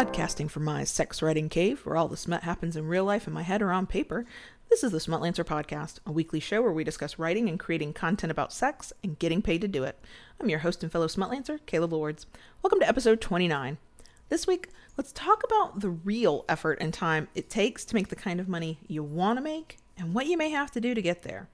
Podcasting from my sex writing cave, where all the smut happens in real life in my head or on paper, this is the Smutlancer Podcast, a weekly show where we discuss writing and creating content about sex and getting paid to do it. I'm your host and fellow Smutlancer, Kayla Lords. Welcome to episode 29. This week, let's talk about the real effort and time it takes to make the kind of money you want to make and what you may have to do to get there.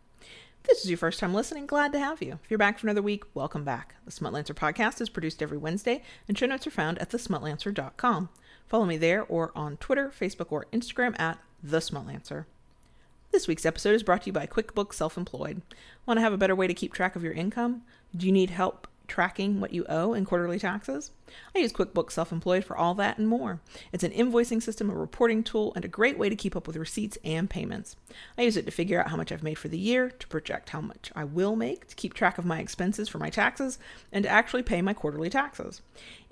This is your first time listening, glad to have you. If you're back for another week, welcome back. The Smutlancer podcast is produced every Wednesday, and show notes are found at thesmutlancer.com. Follow me there or on Twitter, Facebook, or Instagram at The Smutlancer. This week's episode is brought to you by QuickBooks Self Employed. Want to have a better way to keep track of your income? Do you need help tracking what you owe in quarterly taxes? I use QuickBooks Self Employed for all that and more. It's an invoicing system, a reporting tool, and a great way to keep up with receipts and payments. I use it to figure out how much I've made for the year, to project how much I will make, to keep track of my expenses for my taxes, and to actually pay my quarterly taxes.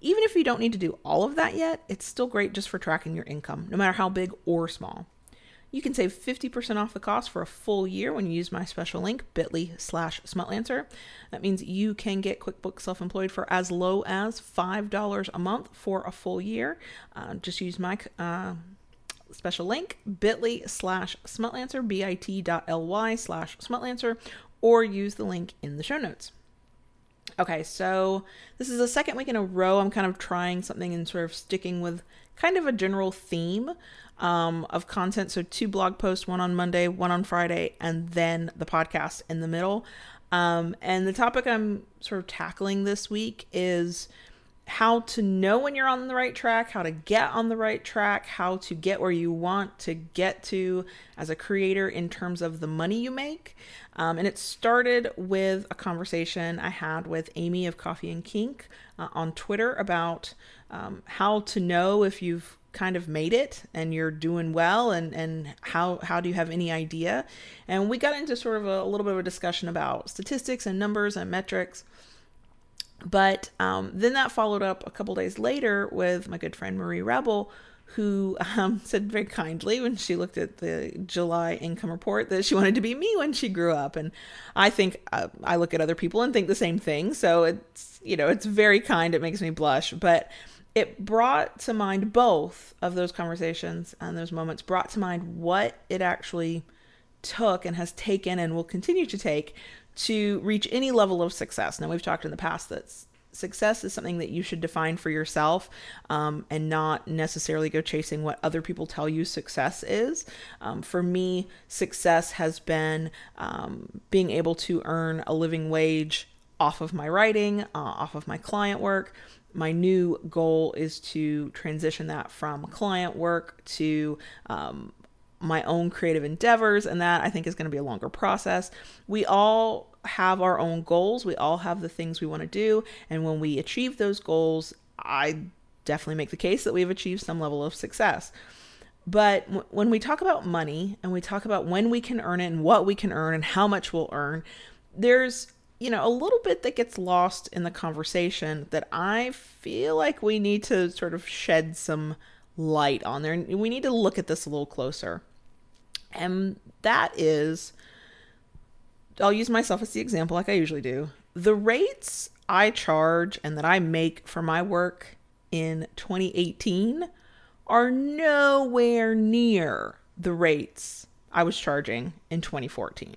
Even if you don't need to do all of that yet, it's still great just for tracking your income, no matter how big or small. You can save 50% off the cost for a full year when you use my special link, bit.ly slash smutlancer. That means you can get QuickBooks Self-Employed for as low as $5 a month for a full year. Uh, just use my uh, special link, bit.ly slash smutlancer, bit.ly slash smutlancer, or use the link in the show notes. Okay, so this is the second week in a row I'm kind of trying something and sort of sticking with kind of a general theme um, of content. So, two blog posts, one on Monday, one on Friday, and then the podcast in the middle. Um, and the topic I'm sort of tackling this week is how to know when you're on the right track, how to get on the right track, how to get where you want to get to as a creator in terms of the money you make. Um, and it started with a conversation I had with Amy of Coffee and Kink uh, on Twitter about um, how to know if you've kind of made it and you're doing well and and how how do you have any idea and we got into sort of a, a little bit of a discussion about statistics and numbers and metrics but um, then that followed up a couple days later with my good friend Marie Rebelle who um, said very kindly when she looked at the July income report that she wanted to be me when she grew up. And I think uh, I look at other people and think the same thing. So it's, you know, it's very kind. It makes me blush. But it brought to mind both of those conversations and those moments brought to mind what it actually took and has taken and will continue to take to reach any level of success. Now, we've talked in the past that success is something that you should define for yourself um, and not necessarily go chasing what other people tell you success is. Um, for me, success has been um, being able to earn a living wage off of my writing, uh, off of my client work my new goal is to transition that from client work to um, my own creative endeavors, and that I think is going to be a longer process. We all have our own goals, we all have the things we want to do, and when we achieve those goals, I definitely make the case that we've achieved some level of success. But w- when we talk about money and we talk about when we can earn it and what we can earn and how much we'll earn, there's you know, a little bit that gets lost in the conversation that I feel like we need to sort of shed some light on there. We need to look at this a little closer. And that is, I'll use myself as the example, like I usually do. The rates I charge and that I make for my work in 2018 are nowhere near the rates I was charging in 2014.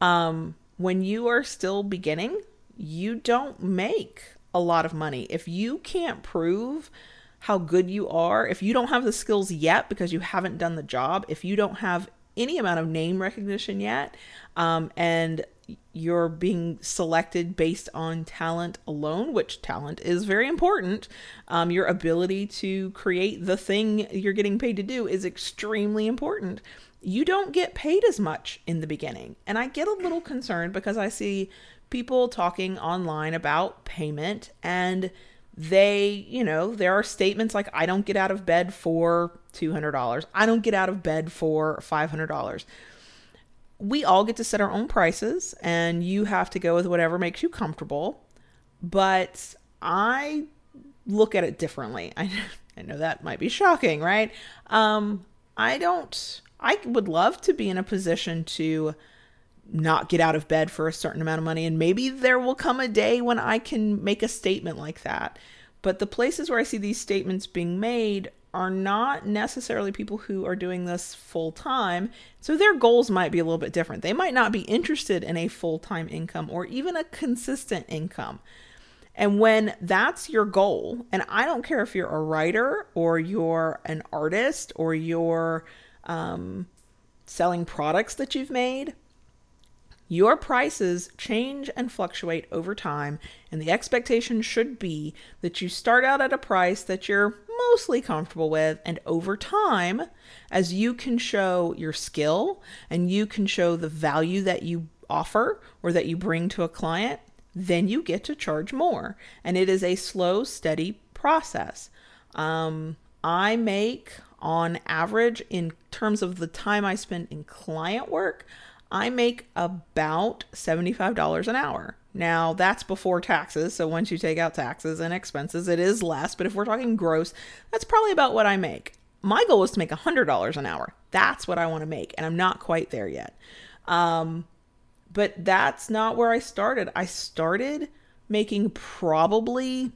Um, when you are still beginning, you don't make a lot of money. If you can't prove how good you are, if you don't have the skills yet because you haven't done the job, if you don't have any amount of name recognition yet, um, and you're being selected based on talent alone, which talent is very important. Um, your ability to create the thing you're getting paid to do is extremely important you don't get paid as much in the beginning. And I get a little concerned because I see people talking online about payment and they, you know, there are statements like, I don't get out of bed for $200. I don't get out of bed for $500. We all get to set our own prices and you have to go with whatever makes you comfortable. But I look at it differently. I, I know that might be shocking, right? Um, I don't I would love to be in a position to not get out of bed for a certain amount of money. And maybe there will come a day when I can make a statement like that. But the places where I see these statements being made are not necessarily people who are doing this full time. So their goals might be a little bit different. They might not be interested in a full time income or even a consistent income. And when that's your goal, and I don't care if you're a writer or you're an artist or you're um, selling products that you've made, your prices change and fluctuate over time, and the expectation should be that you start out at a price that you're mostly comfortable with, and over time, as you can show your skill and you can show the value that you offer or that you bring to a client, then you get to charge more. And it is a slow, steady process. Um, I make on average, in terms of the time I spend in client work, I make about $75 an hour. Now, that's before taxes. So once you take out taxes and expenses, it is less. But if we're talking gross, that's probably about what I make. My goal is to make $100 an hour. That's what I want to make. And I'm not quite there yet. Um, but that's not where I started. I started making probably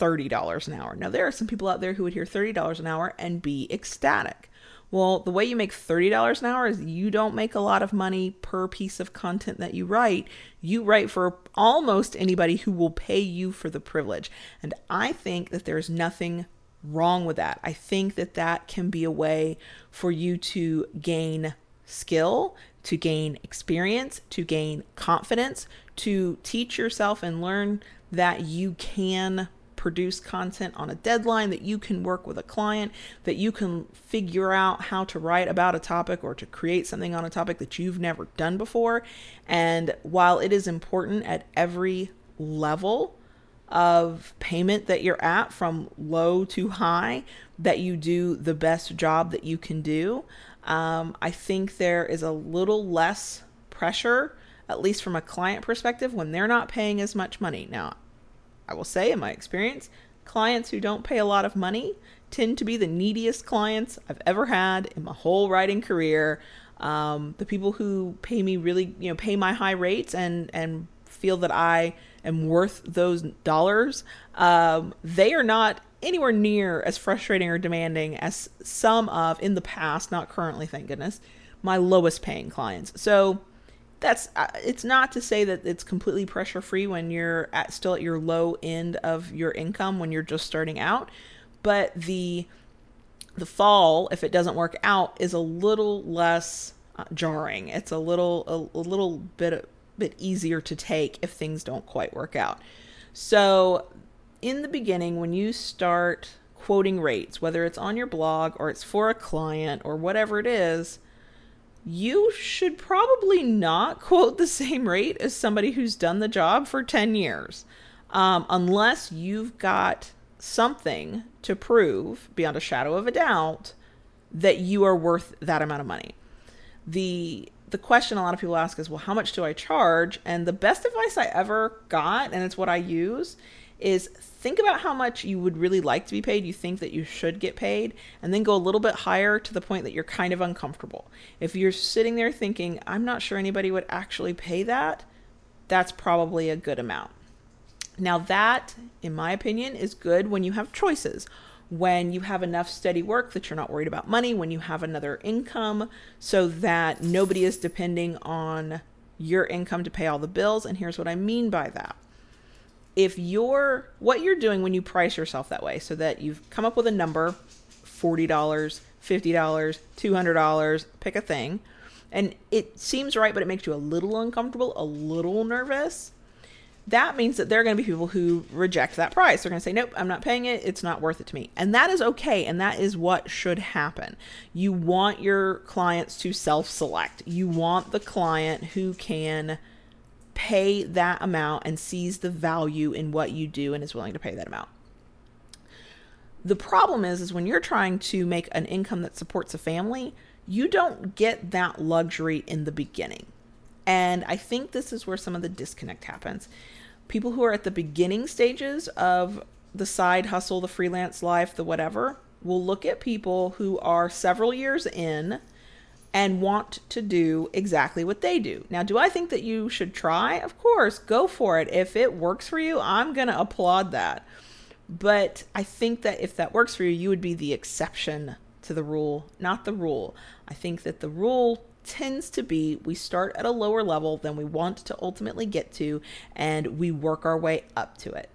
$30 an hour. Now, there are some people out there who would hear $30 an hour and be ecstatic. Well, the way you make $30 an hour is you don't make a lot of money per piece of content that you write. You write for almost anybody who will pay you for the privilege. And I think that there's nothing wrong with that. I think that that can be a way for you to gain skill, to gain experience, to gain confidence, to teach yourself and learn that you can produce content on a deadline, that you can work with a client, that you can figure out how to write about a topic or to create something on a topic that you've never done before. And while it is important at every level, of payment that you're at from low to high that you do the best job that you can do. Um, I think there is a little less pressure, at least from a client perspective, when they're not paying as much money. Now, I will say, in my experience, clients who don't pay a lot of money tend to be the neediest clients I've ever had in my whole writing career. Um, the people who pay me really, you know, pay my high rates and and feel that I am worth those dollars, um, they are not anywhere near as frustrating or demanding as some of in the past, not currently, thank goodness, my lowest paying clients. So that's uh, it's not to say that it's completely pressure free when you're at still at your low end of your income when you're just starting out but the the fall if it doesn't work out is a little less uh, jarring. It's a little a, a little bit bit easier to take if things don't quite work out. So in the beginning when you start quoting rates whether it's on your blog or it's for a client or whatever it is you should probably not quote the same rate as somebody who's done the job for 10 years, um, unless you've got something to prove beyond a shadow of a doubt that you are worth that amount of money. The the question a lot of people ask is, well, how much do I charge? And the best advice I ever got, and it's what I use, is think about how much you would really like to be paid, you think that you should get paid, and then go a little bit higher to the point that you're kind of uncomfortable. If you're sitting there thinking, I'm not sure anybody would actually pay that, that's probably a good amount. Now, that, in my opinion, is good when you have choices. When you have enough steady work that you're not worried about money, when you have another income so that nobody is depending on your income to pay all the bills. And here's what I mean by that if you're what you're doing when you price yourself that way so that you've come up with a number $40 $50 $200 pick a thing. And it seems right but it makes you a little uncomfortable a little nervous. That means that there are going to be people who reject that price. They're going to say nope i'm not paying it. It's not worth it to me. And that is okay and that is what should happen. You want your clients to self-select. You want the client who can pay that amount and sees the value in what you do and is willing to pay that amount. The problem is is when you're trying to make an income that supports a family, you don't get that luxury in the beginning. And I think this is where some of the disconnect happens. People who are at the beginning stages of the side hustle, the freelance life, the whatever, will look at people who are several years in and want to do exactly what they do. Now, do I think that you should try? Of course, go for it. If it works for you, I'm going to applaud that. But I think that if that works for you, you would be the exception to the rule, not the rule. I think that the rule tends to be we start at a lower level than we want to ultimately get to, and we work our way up to it.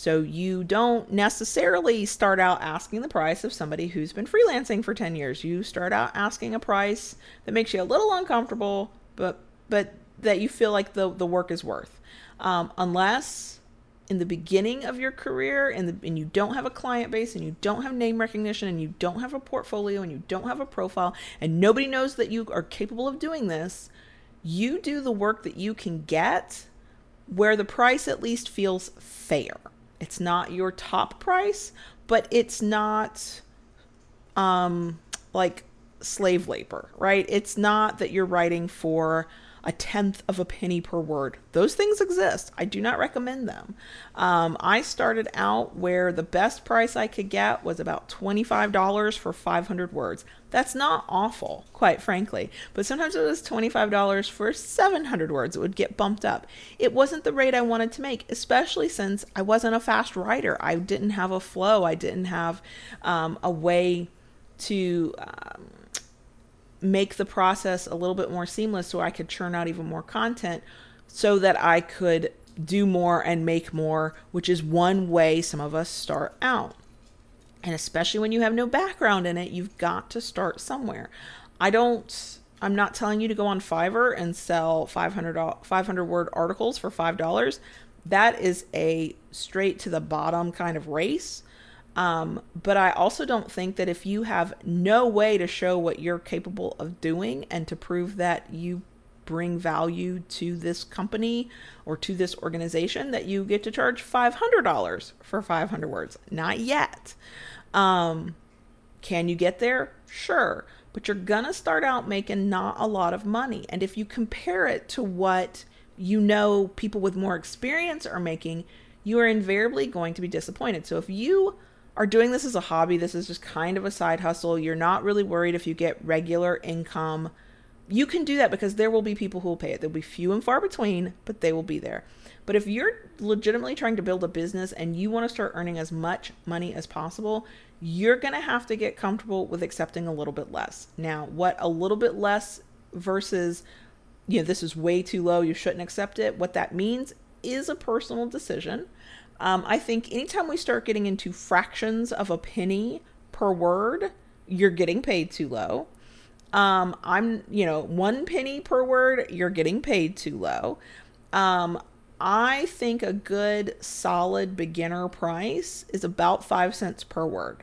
So you don't necessarily start out asking the price of somebody who's been freelancing for 10 years. You start out asking a price that makes you a little uncomfortable, but but that you feel like the the work is worth. Um, unless in the beginning of your career and, the, and you don't have a client base and you don't have name recognition and you don't have a portfolio and you don't have a profile and nobody knows that you are capable of doing this, you do the work that you can get where the price at least feels fair. It's not your top price, but it's not um like slave labor, right? It's not that you're writing for a tenth of a penny per word. Those things exist. I do not recommend them. Um, I started out where the best price I could get was about $25 for 500 words. That's not awful, quite frankly. But sometimes it was $25 for 700 words. It would get bumped up. It wasn't the rate I wanted to make, especially since I wasn't a fast writer. I didn't have a flow, I didn't have um, a way to. Um, make the process a little bit more seamless so I could churn out even more content so that I could do more and make more, which is one way some of us start out. And especially when you have no background in it, you've got to start somewhere. I don't I'm not telling you to go on Fiverr and sell 500 500 word articles for $5. That is a straight to the bottom kind of race. Um, but I also don't think that if you have no way to show what you're capable of doing and to prove that you bring value to this company or to this organization, that you get to charge $500 for 500 words. Not yet. Um, can you get there? Sure. But you're going to start out making not a lot of money. And if you compare it to what you know people with more experience are making, you are invariably going to be disappointed. So if you are doing this as a hobby, this is just kind of a side hustle. You're not really worried if you get regular income. You can do that because there will be people who will pay it. There'll be few and far between, but they will be there. But if you're legitimately trying to build a business and you want to start earning as much money as possible, you're going to have to get comfortable with accepting a little bit less. Now, what a little bit less versus, you know, this is way too low, you shouldn't accept it, what that means is a personal decision. Um, I think anytime we start getting into fractions of a penny per word, you're getting paid too low. Um, I'm, you know, one penny per word, you're getting paid too low. Um, I think a good solid beginner price is about five cents per word.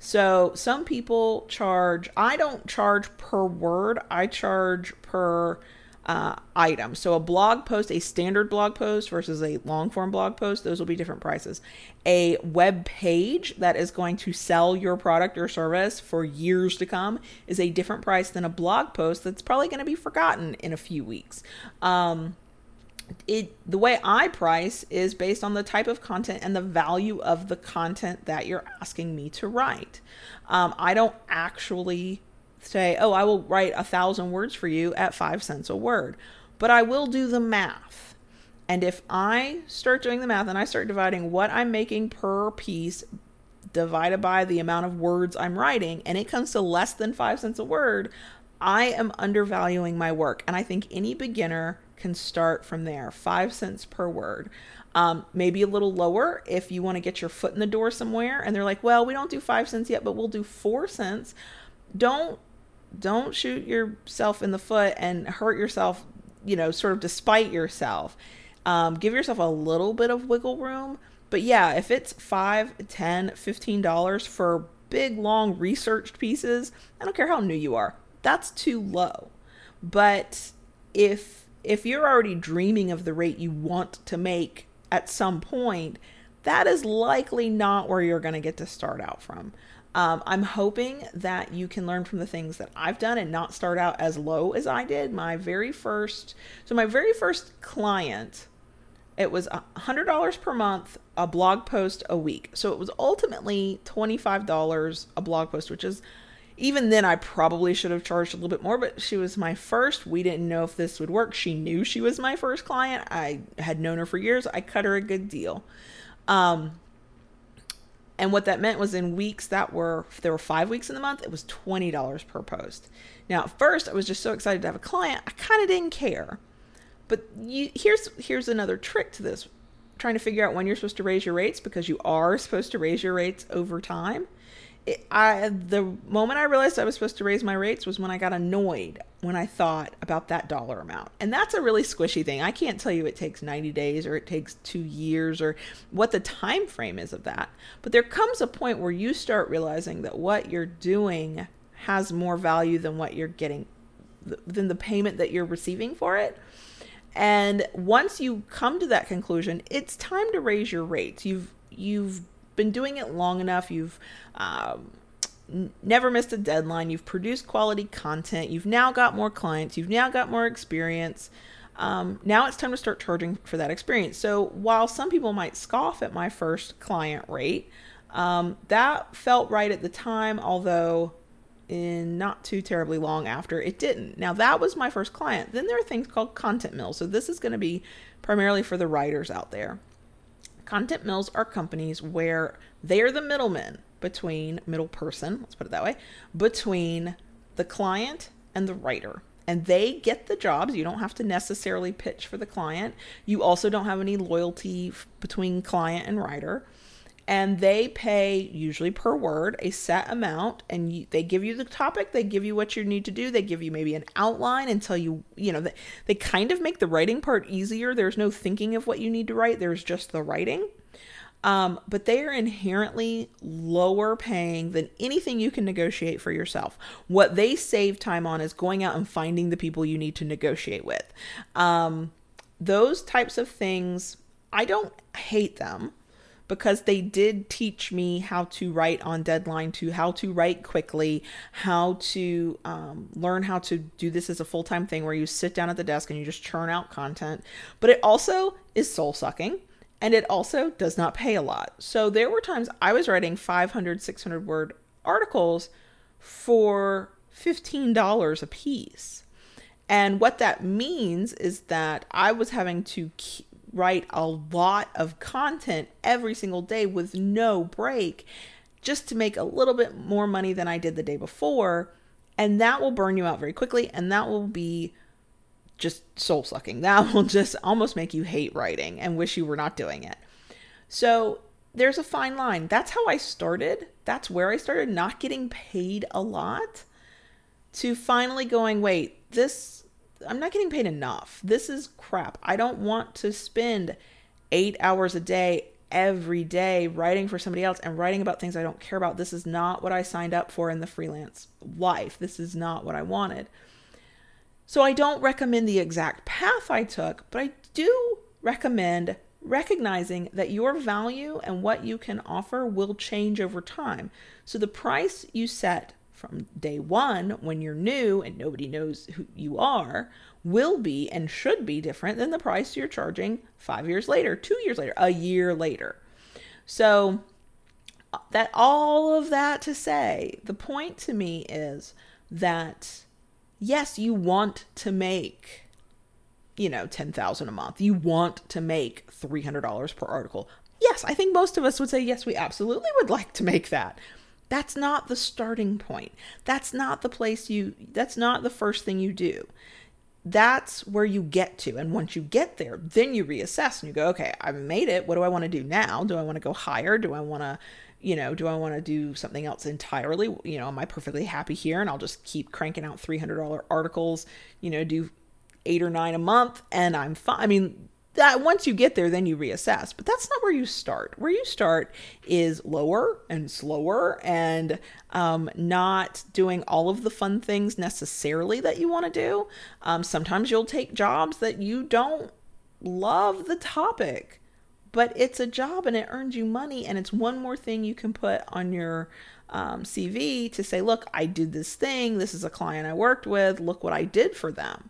So some people charge, I don't charge per word, I charge per uh, item. So a blog post, a standard blog post versus a long form blog post, those will be different prices. A web page that is going to sell your product or service for years to come is a different price than a blog post that's probably going to be forgotten in a few weeks. Um, it the way I price is based on the type of content and the value of the content that you're asking me to write. Um, I don't actually say, oh, I will write a thousand words for you at five cents a word. But I will do the math. And if I start doing the math and I start dividing what I'm making per piece divided by the amount of words I'm writing, and it comes to less than five cents a word, I am undervaluing my work. And I think any beginner can start from there five cents per word. Um, maybe a little lower if you want to get your foot in the door somewhere and they're like, well, we don't do five cents yet, but we'll do four cents. Don't don't shoot yourself in the foot and hurt yourself, you know, sort of despite yourself. Um, give yourself a little bit of wiggle room. But yeah, if it's five, ten, fifteen dollars for big, long researched pieces, I don't care how new you are, that's too low. But if if you're already dreaming of the rate you want to make at some point, that is likely not where you're going to get to start out from. Um, I'm hoping that you can learn from the things that I've done and not start out as low as I did. My very first, so my very first client, it was $100 per month, a blog post a week. So it was ultimately $25 a blog post, which is even then I probably should have charged a little bit more, but she was my first. We didn't know if this would work. She knew she was my first client. I had known her for years. I cut her a good deal. Um, and what that meant was in weeks that were, there were five weeks in the month, it was $20 per post. Now, at first, I was just so excited to have a client, I kind of didn't care. But you, here's here's another trick to this: trying to figure out when you're supposed to raise your rates because you are supposed to raise your rates over time I the moment I realized I was supposed to raise my rates was when I got annoyed when I thought about that dollar amount. And that's a really squishy thing. I can't tell you it takes 90 days or it takes 2 years or what the time frame is of that. But there comes a point where you start realizing that what you're doing has more value than what you're getting than the payment that you're receiving for it. And once you come to that conclusion, it's time to raise your rates. You've you've been doing it long enough. You've um, never missed a deadline. You've produced quality content. You've now got more clients. You've now got more experience. Um, now it's time to start charging for that experience. So while some people might scoff at my first client rate, um, that felt right at the time, although in not too terribly long after it didn't. Now that was my first client. Then there are things called content mills. So this is going to be primarily for the writers out there. Content mills are companies where they're the middlemen between middle person, let's put it that way, between the client and the writer. And they get the jobs. You don't have to necessarily pitch for the client. You also don't have any loyalty between client and writer and they pay usually per word a set amount and you, they give you the topic they give you what you need to do they give you maybe an outline and tell you you know they, they kind of make the writing part easier there's no thinking of what you need to write there's just the writing um, but they are inherently lower paying than anything you can negotiate for yourself. What they save time on is going out and finding the people you need to negotiate with. Um, those types of things, I don't hate them because they did teach me how to write on deadline, to how to write quickly, how to um, learn how to do this as a full time thing where you sit down at the desk and you just churn out content. But it also is soul sucking and it also does not pay a lot. So there were times I was writing 500, 600 word articles for $15 a piece. And what that means is that I was having to write a lot of content every single day with no break just to make a little bit more money than I did the day before. And that will burn you out very quickly. And that will be just soul sucking. That will just almost make you hate writing and wish you were not doing it. So there's a fine line. That's how I started. That's where I started not getting paid a lot to finally going, wait, this I'm not getting paid enough. This is crap. I don't want to spend eight hours a day every day writing for somebody else and writing about things I don't care about. This is not what I signed up for in the freelance life. This is not what I wanted. So I don't recommend the exact path I took, but I do recommend recognizing that your value and what you can offer will change over time. So the price you set from day one when you're new and nobody knows who you are will be and should be different than the price you're charging five years later, two years later, a year later. So, uh, that all of that to say, the point to me is that yes, you want to make you know 10,000 a month. You want to make $300 per article. Yes, I think most of us would say yes, we absolutely would like to make that. That's not the starting point. That's not the place you, that's not the first thing you do. That's where you get to. And once you get there, then you reassess and you go, okay, I've made it. What do I want to do now? Do I want to go higher? Do I want to, you know, do I want to do something else entirely? You know, am I perfectly happy here and I'll just keep cranking out $300 articles, you know, do eight or nine a month and I'm fine. I mean, that once you get there, then you reassess. But that's not where you start. Where you start is lower and slower and um, not doing all of the fun things necessarily that you want to do. Um, sometimes you'll take jobs that you don't love the topic, but it's a job and it earns you money, and it's one more thing you can put on your um, CV to say, look, I did this thing. This is a client I worked with. Look what I did for them.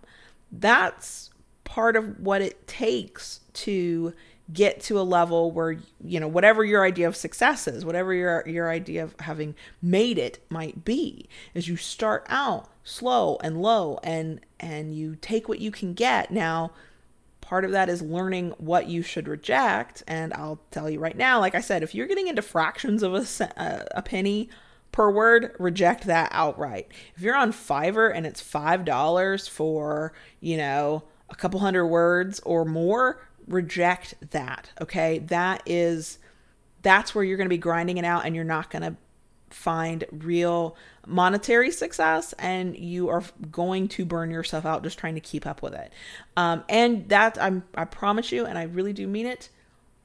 That's part of what it takes to get to a level where you know whatever your idea of success is whatever your your idea of having made it might be is you start out slow and low and and you take what you can get now part of that is learning what you should reject. And I'll tell you right now, like I said, if you're getting into fractions of a, a penny per word, reject that outright. If you're on Fiverr and it's $5 for, you know, a couple hundred words or more, reject that. Okay. That is, that's where you're going to be grinding it out and you're not going to find real monetary success and you are going to burn yourself out just trying to keep up with it. Um, and that I'm, I promise you, and I really do mean it,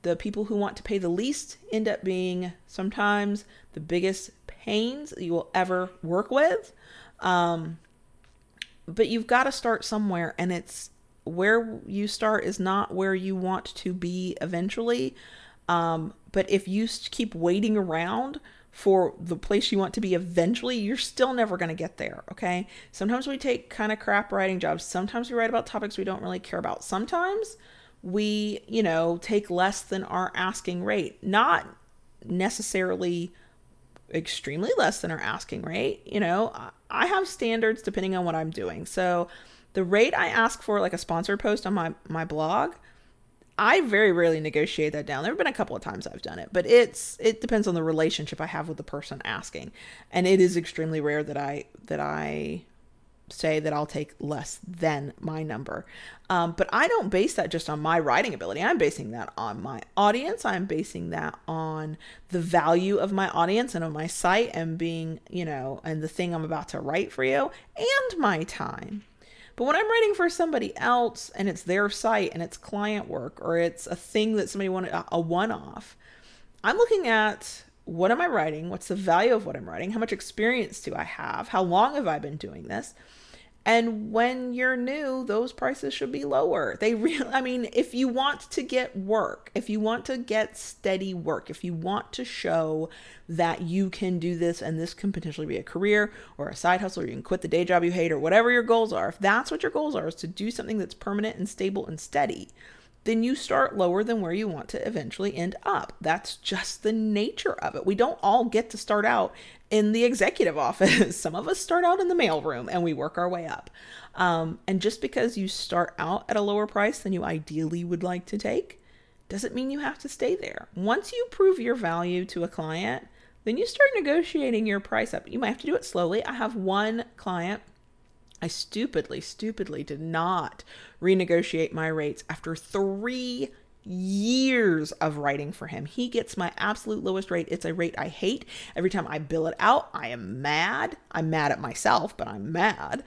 the people who want to pay the least end up being sometimes the biggest pains you will ever work with. Um, but you've got to start somewhere, and it's where you start is not where you want to be eventually. Um, but if you keep waiting around for the place you want to be eventually, you're still never going to get there. Okay. Sometimes we take kind of crap writing jobs. Sometimes we write about topics we don't really care about. Sometimes we, you know, take less than our asking rate. Not necessarily extremely less than our asking rate. You know, I have standards depending on what I'm doing. So the rate I ask for, like a sponsored post on my, my blog, I very rarely negotiate that down. There have been a couple of times I've done it, but it's it depends on the relationship I have with the person asking. And it is extremely rare that I that I say that I'll take less than my number. Um, but I don't base that just on my writing ability. I'm basing that on my audience. I'm basing that on the value of my audience and of my site and being, you know, and the thing I'm about to write for you and my time. But when I'm writing for somebody else and it's their site and it's client work or it's a thing that somebody wanted a one off, I'm looking at what am I writing? What's the value of what I'm writing? How much experience do I have? How long have I been doing this? And when you're new, those prices should be lower. They really, I mean, if you want to get work, if you want to get steady work, if you want to show that you can do this and this can potentially be a career or a side hustle, or you can quit the day job you hate, or whatever your goals are, if that's what your goals are, is to do something that's permanent and stable and steady, then you start lower than where you want to eventually end up. That's just the nature of it. We don't all get to start out in the executive office. Some of us start out in the mailroom and we work our way up. Um, and just because you start out at a lower price than you ideally would like to take, doesn't mean you have to stay there. Once you prove your value to a client, then you start negotiating your price up. You might have to do it slowly. I have one client I stupidly, stupidly did not renegotiate my rates after three years of writing for him. He gets my absolute lowest rate. It's a rate I hate. Every time I bill it out, I am mad. I'm mad at myself, but I'm mad.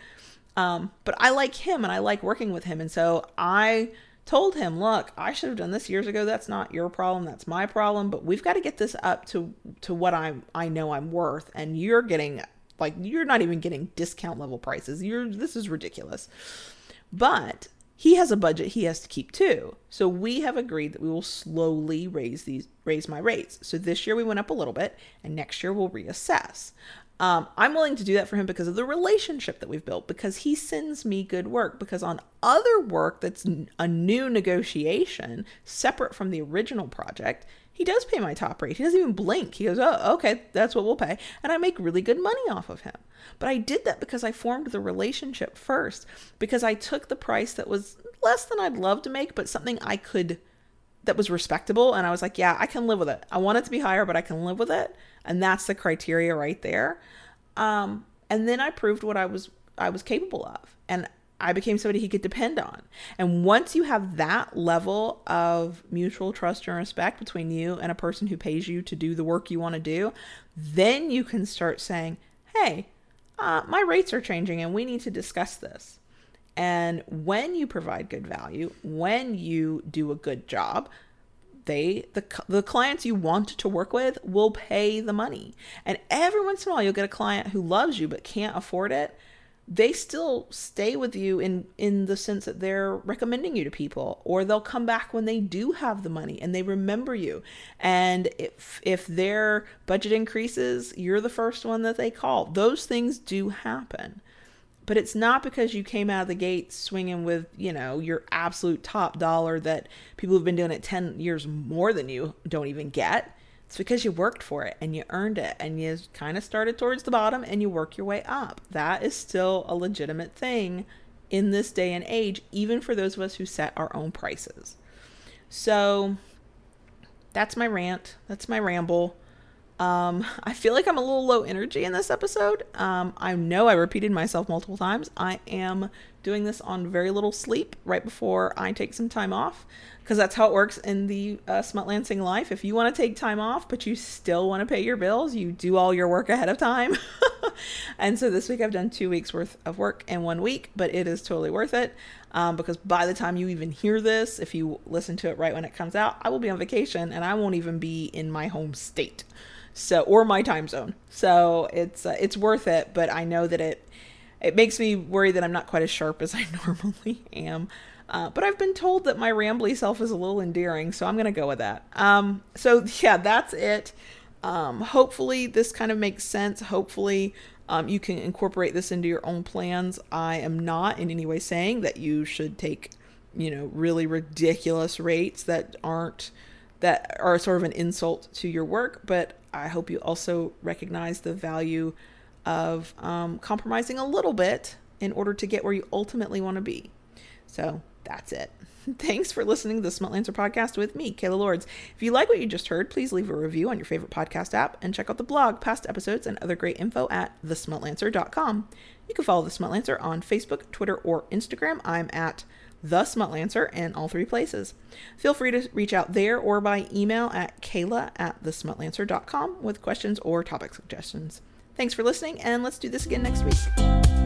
Um, but I like him and I like working with him. And so I told him, look, I should have done this years ago. That's not your problem. That's my problem. But we've got to get this up to, to what I'm, I know I'm worth. And you're getting like you're not even getting discount level prices. You're this is ridiculous. But he has a budget he has to keep too. So we have agreed that we will slowly raise these raise my rates. So this year we went up a little bit and next year we'll reassess. Um, I'm willing to do that for him because of the relationship that we've built, because he sends me good work. Because on other work that's a new negotiation, separate from the original project, he does pay my top rate. He doesn't even blink. He goes, Oh, okay, that's what we'll pay. And I make really good money off of him. But I did that because I formed the relationship first, because I took the price that was less than I'd love to make, but something I could, that was respectable. And I was like, Yeah, I can live with it. I want it to be higher, but I can live with it. And that's the criteria right there. Um, and then I proved what I was I was capable of. And I became somebody he could depend on. And once you have that level of mutual trust and respect between you and a person who pays you to do the work you want to do, then you can start saying, hey, uh, my rates are changing and we need to discuss this. And when you provide good value, when you do a good job, they the the clients you want to work with will pay the money. And every once in a while you'll get a client who loves you but can't afford it they still stay with you in in the sense that they're recommending you to people or they'll come back when they do have the money and they remember you. And if if their budget increases you're the first one that they call. Those things do happen. But it's not because you came out of the gate swinging with you know your absolute top dollar that people who've been doing it 10 years more than you don't even get it's because you worked for it and you earned it and you kind of started towards the bottom and you work your way up. That is still a legitimate thing in this day and age, even for those of us who set our own prices. So that's my rant. That's my ramble. Um, I feel like I'm a little low energy in this episode. Um, I know I repeated myself multiple times. I am doing this on very little sleep right before I take some time off because that's how it works in the uh, Smutlancing life. If you want to take time off, but you still want to pay your bills, you do all your work ahead of time. and so this week I've done two weeks worth of work in one week, but it is totally worth it um, because by the time you even hear this, if you listen to it right when it comes out, I will be on vacation and I won't even be in my home state so or my time zone. So it's uh, it's worth it, but I know that it it makes me worry that I'm not quite as sharp as I normally am. Uh, but I've been told that my rambly self is a little endearing, so I'm gonna go with that. Um, so yeah, that's it. Um, hopefully this kind of makes sense. Hopefully um, you can incorporate this into your own plans. I am not in any way saying that you should take, you know, really ridiculous rates that aren't that are sort of an insult to your work, but I hope you also recognize the value of um, compromising a little bit in order to get where you ultimately want to be. So that's it. Thanks for listening to the Smutlancer podcast with me, Kayla Lords. If you like what you just heard, please leave a review on your favorite podcast app and check out the blog, past episodes, and other great info at thesmutlancer.com. You can follow the Smutlancer on Facebook, Twitter, or Instagram. I'm at the Smutlancer in all three places. Feel free to reach out there or by email at kayla at thesmutlancer.com with questions or topic suggestions. Thanks for listening, and let's do this again next week.